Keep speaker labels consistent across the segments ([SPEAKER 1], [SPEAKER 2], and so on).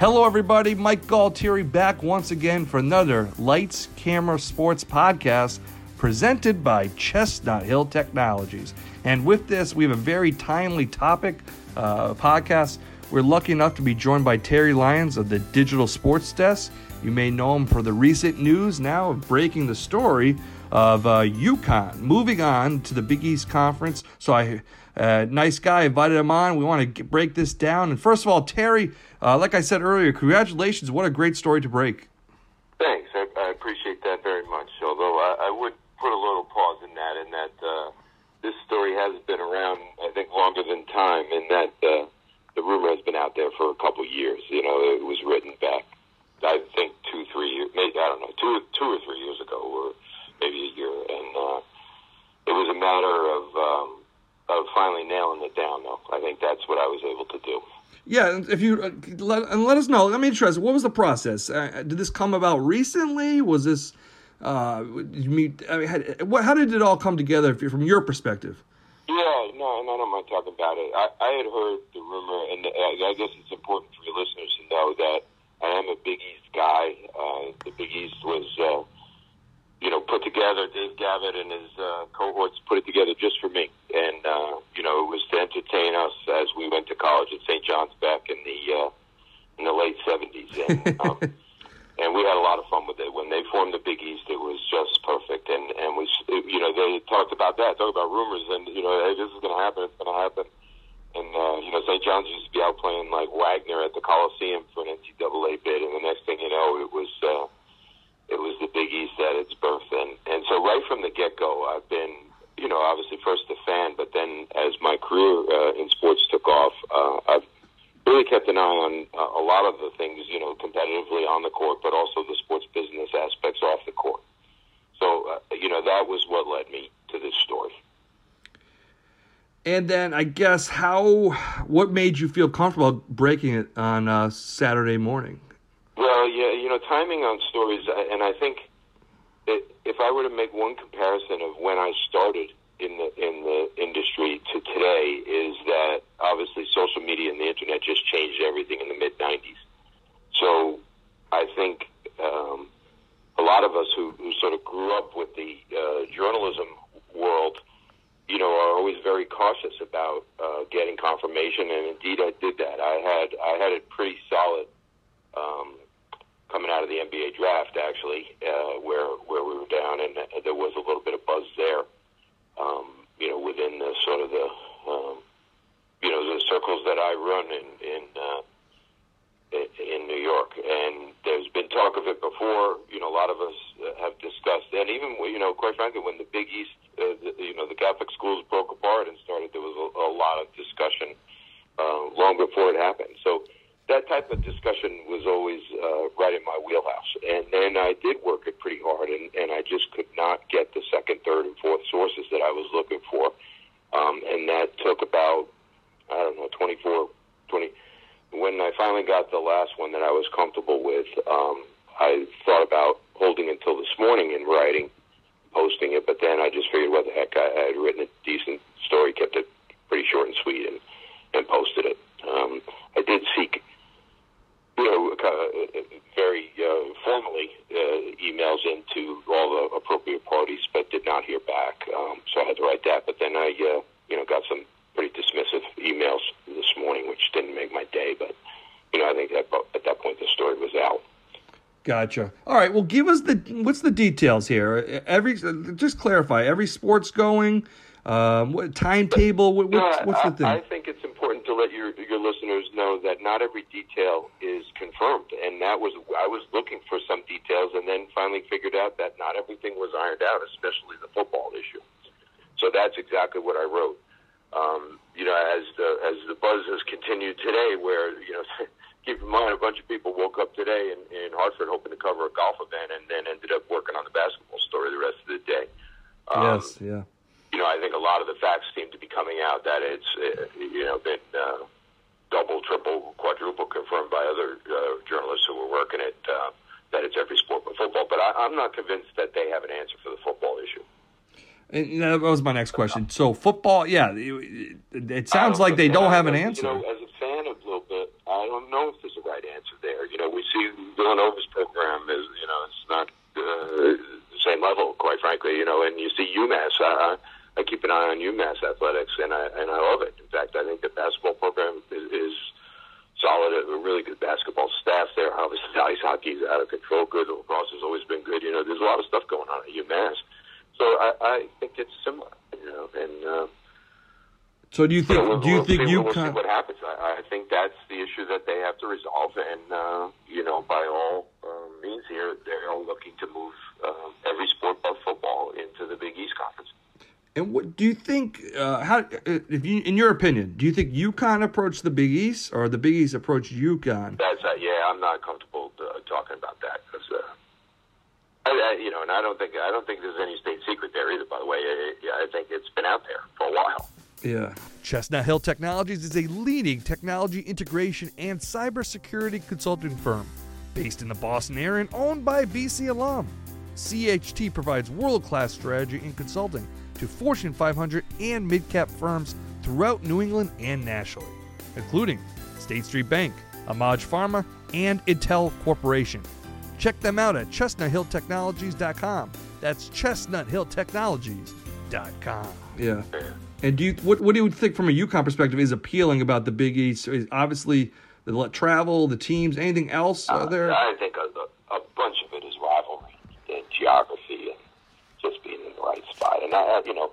[SPEAKER 1] Hello, everybody. Mike Galtieri back once again for another Lights, Camera, Sports podcast presented by Chestnut Hill Technologies. And with this, we have a very timely topic uh, podcast. We're lucky enough to be joined by Terry Lyons of the Digital Sports Desk. You may know him for the recent news now of breaking the story of uh, UConn moving on to the Big East Conference. So I, uh, nice guy, invited him on. We want to break this down. And first of all, Terry, uh, like I said earlier, congratulations! What a great story to break.
[SPEAKER 2] Thanks, I, I appreciate that very much. Although I, I, would put a little pause in that, in that uh, this story has been around, I think, longer than time, in that uh, the rumor has been out there for a couple of years. You know, it was written back, I think, two, three years, maybe I don't know, two, two or three years ago, or maybe a year, and uh, it was a matter of um, of finally nailing it down. Though I think that's what I was able to do.
[SPEAKER 1] Yeah, if you uh, let and let us know. I'm interested. What was the process? Uh, did this come about recently? Was this? Uh, you meet? I mean, how, what, how did it all come together from your perspective?
[SPEAKER 2] Yeah, no, and I don't mind talking about it. I, I had heard the rumor, and I guess it's important for your listeners to know that I am a Big East guy. Uh, the Big East was uh, you know, put together. Dave Gavitt and his uh, cohorts put it together just for me, and uh, you know, it was to entertain us as we went to college at St. John's back in the uh, in the late seventies, and um, and we had a lot of fun with it. When they formed the Big East, it was just perfect, and and was you know they talked about that, talked about rumors, and you know, hey, this is going to happen, it's going to happen. And uh, you know, St. John's used to be out playing like Wagner at the Coliseum for an NCAA bid, and the next thing you know, it was uh, it was the Big East at its birth, and and so right from the get go, I've been you know obviously first a fan, but then as my career uh, in sports took off, uh, I've really kept an eye on uh, a lot of the things you know competitively on the court, but also the sports business aspects off the court. So uh, you know that was what led me to this story.
[SPEAKER 1] And then I guess how what made you feel comfortable breaking it on uh, Saturday morning?
[SPEAKER 2] Well, yeah, you know, timing on stories, and I think if I were to make one comparison of when I started in the in the industry to today, is that obviously social media and the internet just changed everything in the mid '90s. So I think um, a lot of us who, who sort of grew up with the uh, journalism world, you know, are always very cautious about uh, getting confirmation, and indeed I did that. I had I had it pretty solid. Um, coming out of the NBA draft, actually, uh, where where we were down, and there was a little bit of buzz there. Um, you know, within the sort of the um, you know the circles that I run in in uh, in New York, and there's been talk of it before. You know, a lot of us have discussed, and even you know, quite frankly, when the Big East, uh, the, you know, the Catholic schools broke apart and started, there was a, a lot of discussion uh, long before it happened. So that type of discussion was always uh, right in my wheelhouse. And then I did work it pretty hard, and, and I just could not get the second, third, and fourth sources that I was looking for. Um, and that took about, I don't know, 24, 20. When I finally got the last one that I was comfortable with, um, I thought about holding until this morning in writing, posting it, but then I just figured, what the heck, I, had written a decent story, kept it pretty short and sweet, and, and posted it. Um, I did seek you know, uh, very uh, formally uh, emails into all the appropriate parties, but did not hear back. Um, so I had to write that. But then I, uh, you know, got some pretty dismissive emails this morning, which didn't make my day. But you know, I think that at that point the story was out.
[SPEAKER 1] Gotcha. All right. Well, give us the what's the details here. Every just clarify. Every sport's going. Um, what timetable? What, what's, what's the thing?
[SPEAKER 2] I, I think it's important to let your your listeners know that not every detail is confirmed, and that was I was looking for some details, and then finally figured out that not everything was ironed out, especially the football issue. So that's exactly what I wrote. Um, you know, as the as the buzz has continued today, where you know, keep in mind a bunch of people woke up today in, in Hartford hoping to cover a golf event, and then ended up working on the basketball story the rest of the day.
[SPEAKER 1] Um, yes, yeah.
[SPEAKER 2] You know, I think a lot of the facts seem to be coming out that it's uh, you know been uh, double, triple, quadruple confirmed by other uh, journalists who were working it uh, that it's every sport but football. But I, I'm not convinced that they have an answer for the football.
[SPEAKER 1] And that was my next question. So football, yeah, it, it sounds like they don't have an answer.
[SPEAKER 2] You know, as a fan of a little bit, I don't know if there's a right answer there. You know, we see Villanova's program is, you know, it's not uh, the same level, quite frankly. You know, and you see UMass. I, I keep an eye on UMass athletics, and I and I love it. In fact, I think the basketball program is, is solid. A really good basketball staff there. Obviously, ice hockey is out of control. Good lacrosse has always been good. You know, there's a lot of stuff going on at UMass. I, I think it's similar, you know. And uh,
[SPEAKER 1] so do you think?
[SPEAKER 2] we'll,
[SPEAKER 1] do you
[SPEAKER 2] we'll
[SPEAKER 1] think
[SPEAKER 2] see,
[SPEAKER 1] you
[SPEAKER 2] we'll
[SPEAKER 1] can?
[SPEAKER 2] see what happens? I, I think that's the issue that they have to resolve, and uh, you know, by all um, means, here they're all looking to move um, every sport but football into the Big East Conference.
[SPEAKER 1] And what do you think? Uh, how, if you, in your opinion, do you think UConn approached the Big East, or the Big East approached UConn?
[SPEAKER 2] That's uh, yeah. I'm not comfortable uh, talking about that because. I, I, you know, and I don't think I don't think there's any state secret there either. By the way, I, I think it's been out there for a while.
[SPEAKER 1] Yeah. Chestnut Hill Technologies is a leading technology integration and cybersecurity consulting firm based in the Boston area and owned by BC alum. CHT provides world class strategy and consulting to Fortune 500 and mid cap firms throughout New England and nationally, including State Street Bank, AMAG Pharma, and Intel Corporation. Check them out at chestnuthilltechnologies.com. That's chestnuthilltechnologies.com. Yeah. And do you what what do you think from a UConn perspective is appealing about the Big East? Is obviously the travel, the teams, anything else uh, there?
[SPEAKER 2] I think a, a, bunch of it is rivalry and geography and just being in the right spot. And I, you know,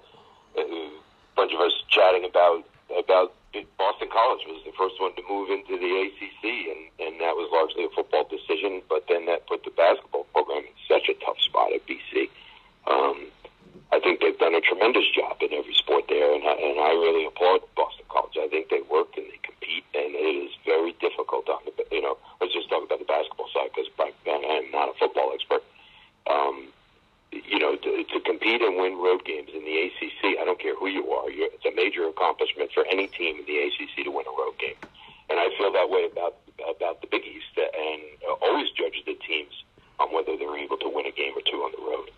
[SPEAKER 2] a bunch of us chatting about about Boston College was the first one to move into the ACC, and and that was largely a football decision. But then that put the basketball program in such a tough spot at BC. Um, I think they've done a tremendous job in every sport there, and I, and I really applaud Boston College. I think they work and they compete, and it is very difficult on the you know. Let's just talk about the basketball side because I'm not a football expert. Um, you know, to, to compete and win road games in the ACC, I don't care who you are. You're, it's a major accomplishment for any team in the ACC to win a road game, and I feel that way about about the Big East, and uh, always judge the teams on whether they're able to win a game or two on the road.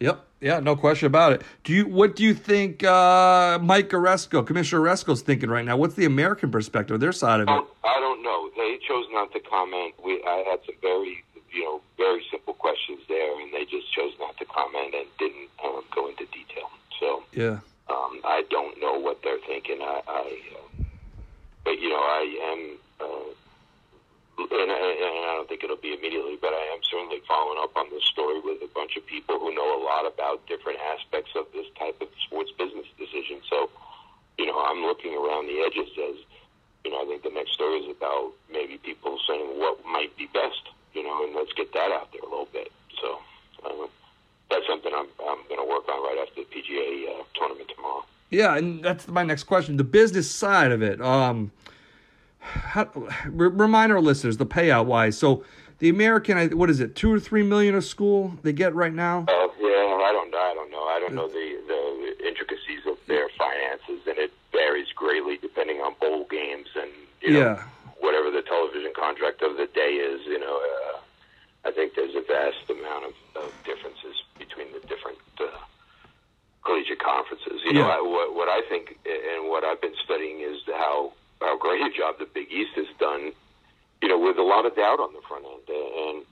[SPEAKER 1] Yep. Yeah, no question about it. Do you what do you think uh, Mike Aresco, Commissioner Aresco's thinking right now? What's the American perspective, their side of it?
[SPEAKER 2] I don't know. They chose not to comment. We I had some very you know very simple questions there, and they just chose not to comment and didn't um, go into detail. So
[SPEAKER 1] yeah,
[SPEAKER 2] um, I don't know what they're thinking. I, I uh, but you know I am. Uh, and I, and I don't think it'll be immediately, but I am certainly following up on this story with a bunch of people who know a lot about different aspects of this type of sports business decision. So, you know, I'm looking around the edges as, you know, I think the next story is about maybe people saying what might be best, you know, and let's get that out there a little bit. So, uh, that's something I'm, I'm going to work on right after the PGA uh, tournament tomorrow.
[SPEAKER 1] Yeah, and that's my next question. The business side of it. Um, how, remind our listeners the payout wise. So the American, what is it, two or three million a school they get right now?
[SPEAKER 2] Oh uh, yeah, I don't, I don't know. I don't know the the intricacies of their finances, and it varies greatly depending on bowl games and you know,
[SPEAKER 1] yeah.
[SPEAKER 2] whatever the television contract of the day is. You know, uh, I think there's a vast amount of, of differences between the different. Uh, collegiate conferences. You
[SPEAKER 1] yeah.
[SPEAKER 2] know, I, what, what I think and what I've been studying is how how great a job the Big East has done, you know, with a lot of doubt on the front end. And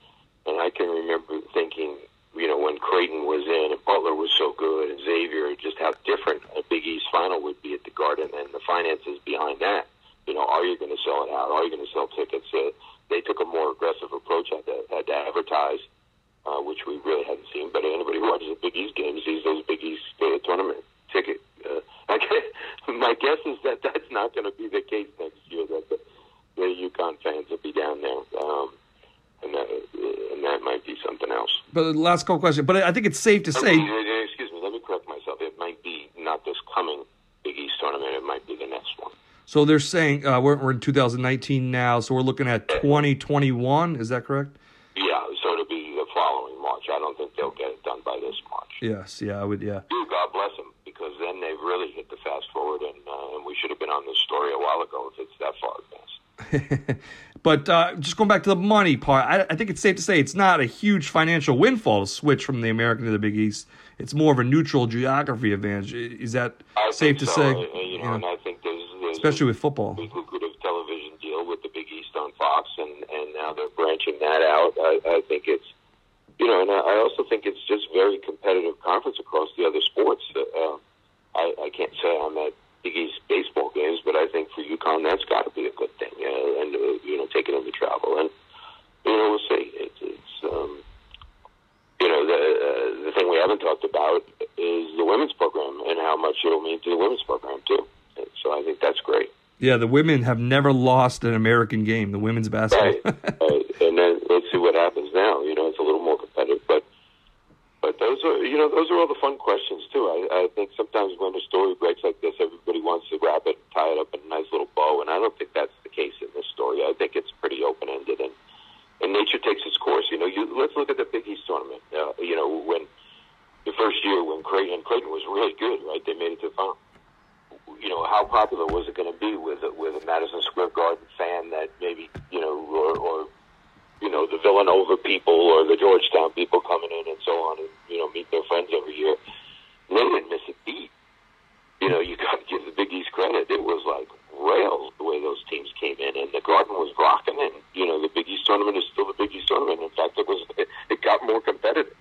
[SPEAKER 2] and I can remember thinking, you know, when Creighton was in and Butler was so good and Xavier, just how different a Big East final would be at the Garden and the finances behind that. You know, are you going to sell it out? Are you going to sell tickets? Uh, they took a more aggressive approach, had to, had to advertise, uh, which we really hadn't seen. But anybody who watches the Big East games sees those Big East uh, tournament ticket uh, my guess is that that's not going to be the case next the UConn fans will be down there, um, and that and that might be something else.
[SPEAKER 1] But last couple questions. But I think it's safe to say.
[SPEAKER 2] Excuse me. Let me correct myself. It might be not this coming Big East tournament. It might be the next one.
[SPEAKER 1] So they're saying uh, we're, we're in 2019 now, so we're looking at 2021. Is that correct? Yeah.
[SPEAKER 2] So it'll be the following March. I don't think they'll get it done by this March.
[SPEAKER 1] Yes, yeah, I would, yeah.
[SPEAKER 2] Dude, God bless them, because then they've really hit the fast forward, and, uh, and we should have been on this story a while ago if it's that far advanced.
[SPEAKER 1] but uh, just going back to the money part, I, I, think it's safe to say it's not a huge financial windfall to switch from the American to the Big East. It's more of a neutral geography advantage. Is that
[SPEAKER 2] I
[SPEAKER 1] safe to
[SPEAKER 2] so.
[SPEAKER 1] say?
[SPEAKER 2] Uh, you know, yeah. and I think there's, there's
[SPEAKER 1] especially with football.
[SPEAKER 2] lucrative television deal with the Big East on Fox, and and now they're branching that out. I, I think it's you know, and I also think it's just very competitive conference across the other sports. Uh, I, I can't say I'm at Big East baseball games, but I think for UConn that's got to be a good thing, uh, and uh, you know, taking them to travel, and you know, we'll see. It, it's um, you know, the uh, the thing we haven't talked about is the women's program and how much it'll mean to the women's program too. And so I think that's great.
[SPEAKER 1] Yeah, the women have never lost an American game. The women's basketball.
[SPEAKER 2] Right, right. and then let's see what happens now. You know, it's a little more competitive, but but those are you know those are all the fun questions too. I, I think sometimes when a story breaks like this, everybody wants to wrap it, tie it up in a nice little bow, and I don't think that's the case in this story. I think it's pretty open ended, and and nature takes its course. You know, you let's look at the Big East tournament. Uh, you know, when the first year when Creighton Creighton was really good, right? They made it to the final you know, how popular was it going to be with a, with a Madison Square Garden fan that maybe you know, or, or you know, the Villanova people or the Georgetown people coming in and so on, and you know, meet their friends every year. They didn't miss a beat. You know, you got to give the Big East credit. It was like rails the way those teams came in, and the Garden was rocking. And you know, the Big East tournament is still the Big East tournament. In fact, it was it, it got more competitive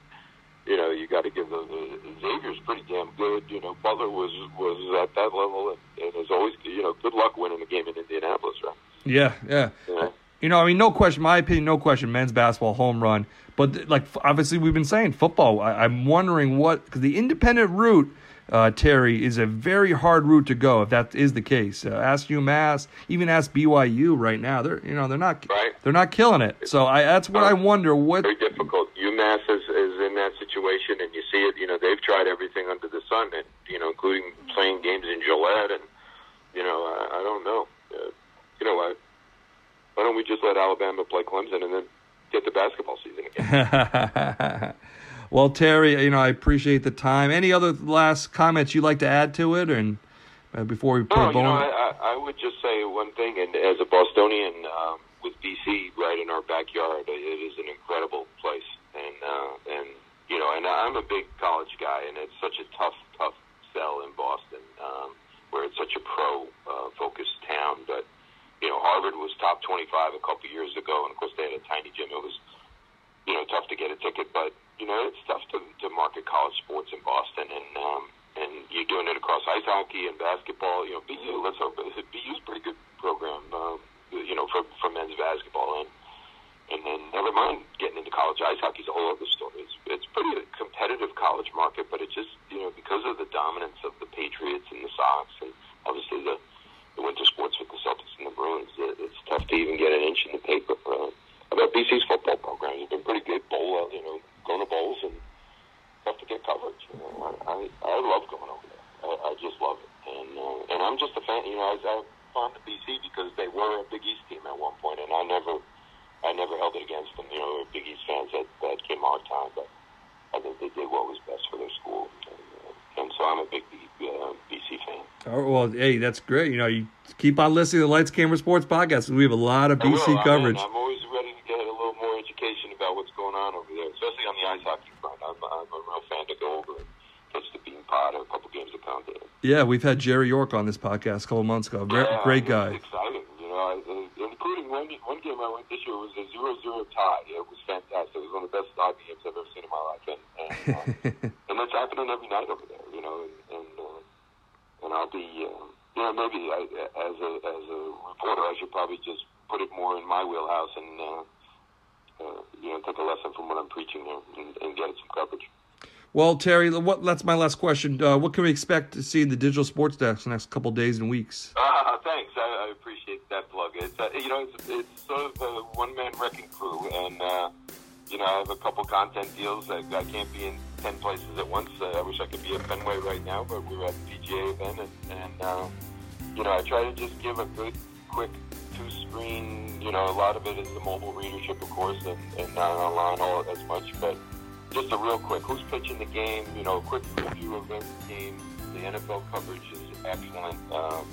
[SPEAKER 2] you know, you got to give the, the Xavier's pretty damn good. You know, Butler was was at that level, and, and is always, you know, good luck winning the game in Indianapolis, right?
[SPEAKER 1] Yeah, yeah. You know, I mean, no question. My opinion, no question. Men's basketball home run, but like obviously we've been saying football. I, I'm wondering what because the independent route. Uh, Terry is a very hard route to go if that is the case. Uh, ask UMass, even ask BYU right now. They're you know they're not
[SPEAKER 2] right.
[SPEAKER 1] they're not killing it. So I that's what I wonder. What
[SPEAKER 2] very difficult. UMass is, is in that situation, and you see it. You know, they've tried everything under the sun, and you know, including playing games in Gillette, and you know, I, I don't know. Uh, you know, I, why don't we just let Alabama play Clemson and then get the basketball season
[SPEAKER 1] again? well, Terry, you know, I appreciate the time. Any other last comments you'd like to add to it, and uh, before we put
[SPEAKER 2] no,
[SPEAKER 1] a?
[SPEAKER 2] You know, I, I would just say one thing, and as a Bostonian um, with BC right in our backyard, it is an incredible place and uh, and you know, and I'm a big college guy, and it's such a tough, tough sell in Boston, um, where it's such a pro-focused uh, town. But you know, Harvard was top 25 a couple years ago, and of course they had a tiny gym. It was you know tough to get a ticket, but you know it's tough to, to market college sports in Boston, and um, and you're doing it across ice hockey and basketball. You know, BU, let's hope BU's a pretty good program. Um, you know, for for men's basketball and and then never mind getting into college ice hockey is a whole other story. It's it's pretty a competitive college market, but it just you know because of the dominance of the Patriots and the Sox, and obviously the winter sports with the Celtics and the Bruins, it, it's tough to even get an inch in the paper. Uh, about BC's football program, it's been pretty good. Bowl, uh, you know, going to bowls and tough to get coverage. You know, I, I I love going over there. I, I just love it, and uh, and I'm just a fan. You know, I, I'm fond of BC because they were a Big East team at one point, and I never I never held it against them. You know, Big East fans that, that came our time, but I think they did what was best for their school. And, uh, and so I'm a big uh, BC fan.
[SPEAKER 1] Oh, well, hey, that's great. You know, you keep on listening to the Lights Camera Sports podcast. And we have a lot of BC coverage.
[SPEAKER 2] I always ready to get a little more education about what's going on over there, especially on the ice hockey front. I'm, I'm a real fan to go over and catch the Beanpot or a couple games of pound
[SPEAKER 1] Yeah, we've had Jerry York on this podcast a couple months ago. Very,
[SPEAKER 2] yeah,
[SPEAKER 1] great guy.
[SPEAKER 2] Exciting. You know, including one, one game I went this year was a 0-0 tie. It was fantastic. It was one of the best hockey games I've ever seen in my life, and and, uh, and that's happening every night over there. You know, and and, uh, and I'll be, uh, you know, maybe I, as a as a reporter, I should probably just put it more in my wheelhouse and. Uh, uh, you know, take a lesson from what I'm preaching here and, and get some coverage.
[SPEAKER 1] Well, Terry, what, that's my last question. Uh, what can we expect to see in the digital sports desk the next couple days and weeks?
[SPEAKER 2] Uh, thanks. I, I appreciate that plug. It's uh, you know it's, it's sort of a one man wrecking crew, and uh, you know I have a couple content deals. I, I can't be in ten places at once. Uh, I wish I could be at Fenway right now, but we are at the PGA event, and, and uh, you know I try to just give a good, quick two screen. You know, a lot of it is the mobile readership, of course, and, and not online all as much. But just a real quick, who's pitching the game? You know, a quick preview of every game. The NFL coverage is excellent. Um,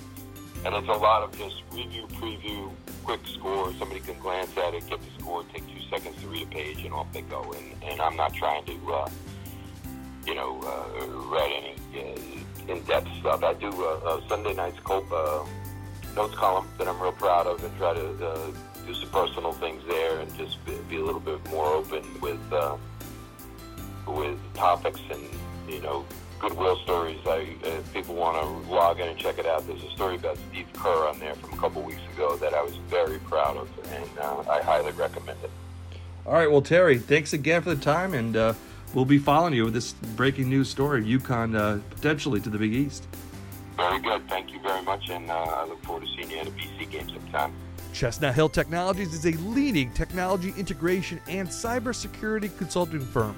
[SPEAKER 2] and it's a lot of just review, preview, quick score. Somebody can glance at it, get the score, take two seconds to read a page, and off they go. And, and I'm not trying to, uh, you know, uh, write any uh, in-depth stuff. I do uh, a Sunday night's Cope uh, notes column that I'm real proud of, and try to uh, do some personal things there, and just be, be a little bit more open with uh, with topics and you know goodwill stories. I, if people want to log in and check it out, there's a story about Steve Kerr on there from a couple weeks ago that I was very proud of, and uh, I highly recommend it.
[SPEAKER 1] All right, well, Terry, thanks again for the time, and uh, we'll be following you with this breaking news story, of UConn uh, potentially to the Big East.
[SPEAKER 2] Very good. Thank you very much, and uh, I look forward to seeing you at a BC game sometime.
[SPEAKER 1] Chestnut Hill Technologies is a leading technology integration and cybersecurity consulting firm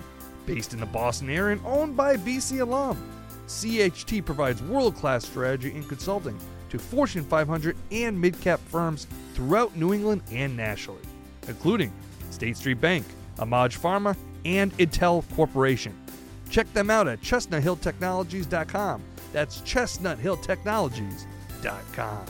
[SPEAKER 1] based in the Boston area and owned by BC alum. CHT provides world class strategy and consulting to Fortune 500 and mid cap firms throughout New England and nationally, including State Street Bank, AMAG Pharma, and Intel Corporation. Check them out at chestnuthilltechnologies.com. That's chestnuthilltechnologies.com.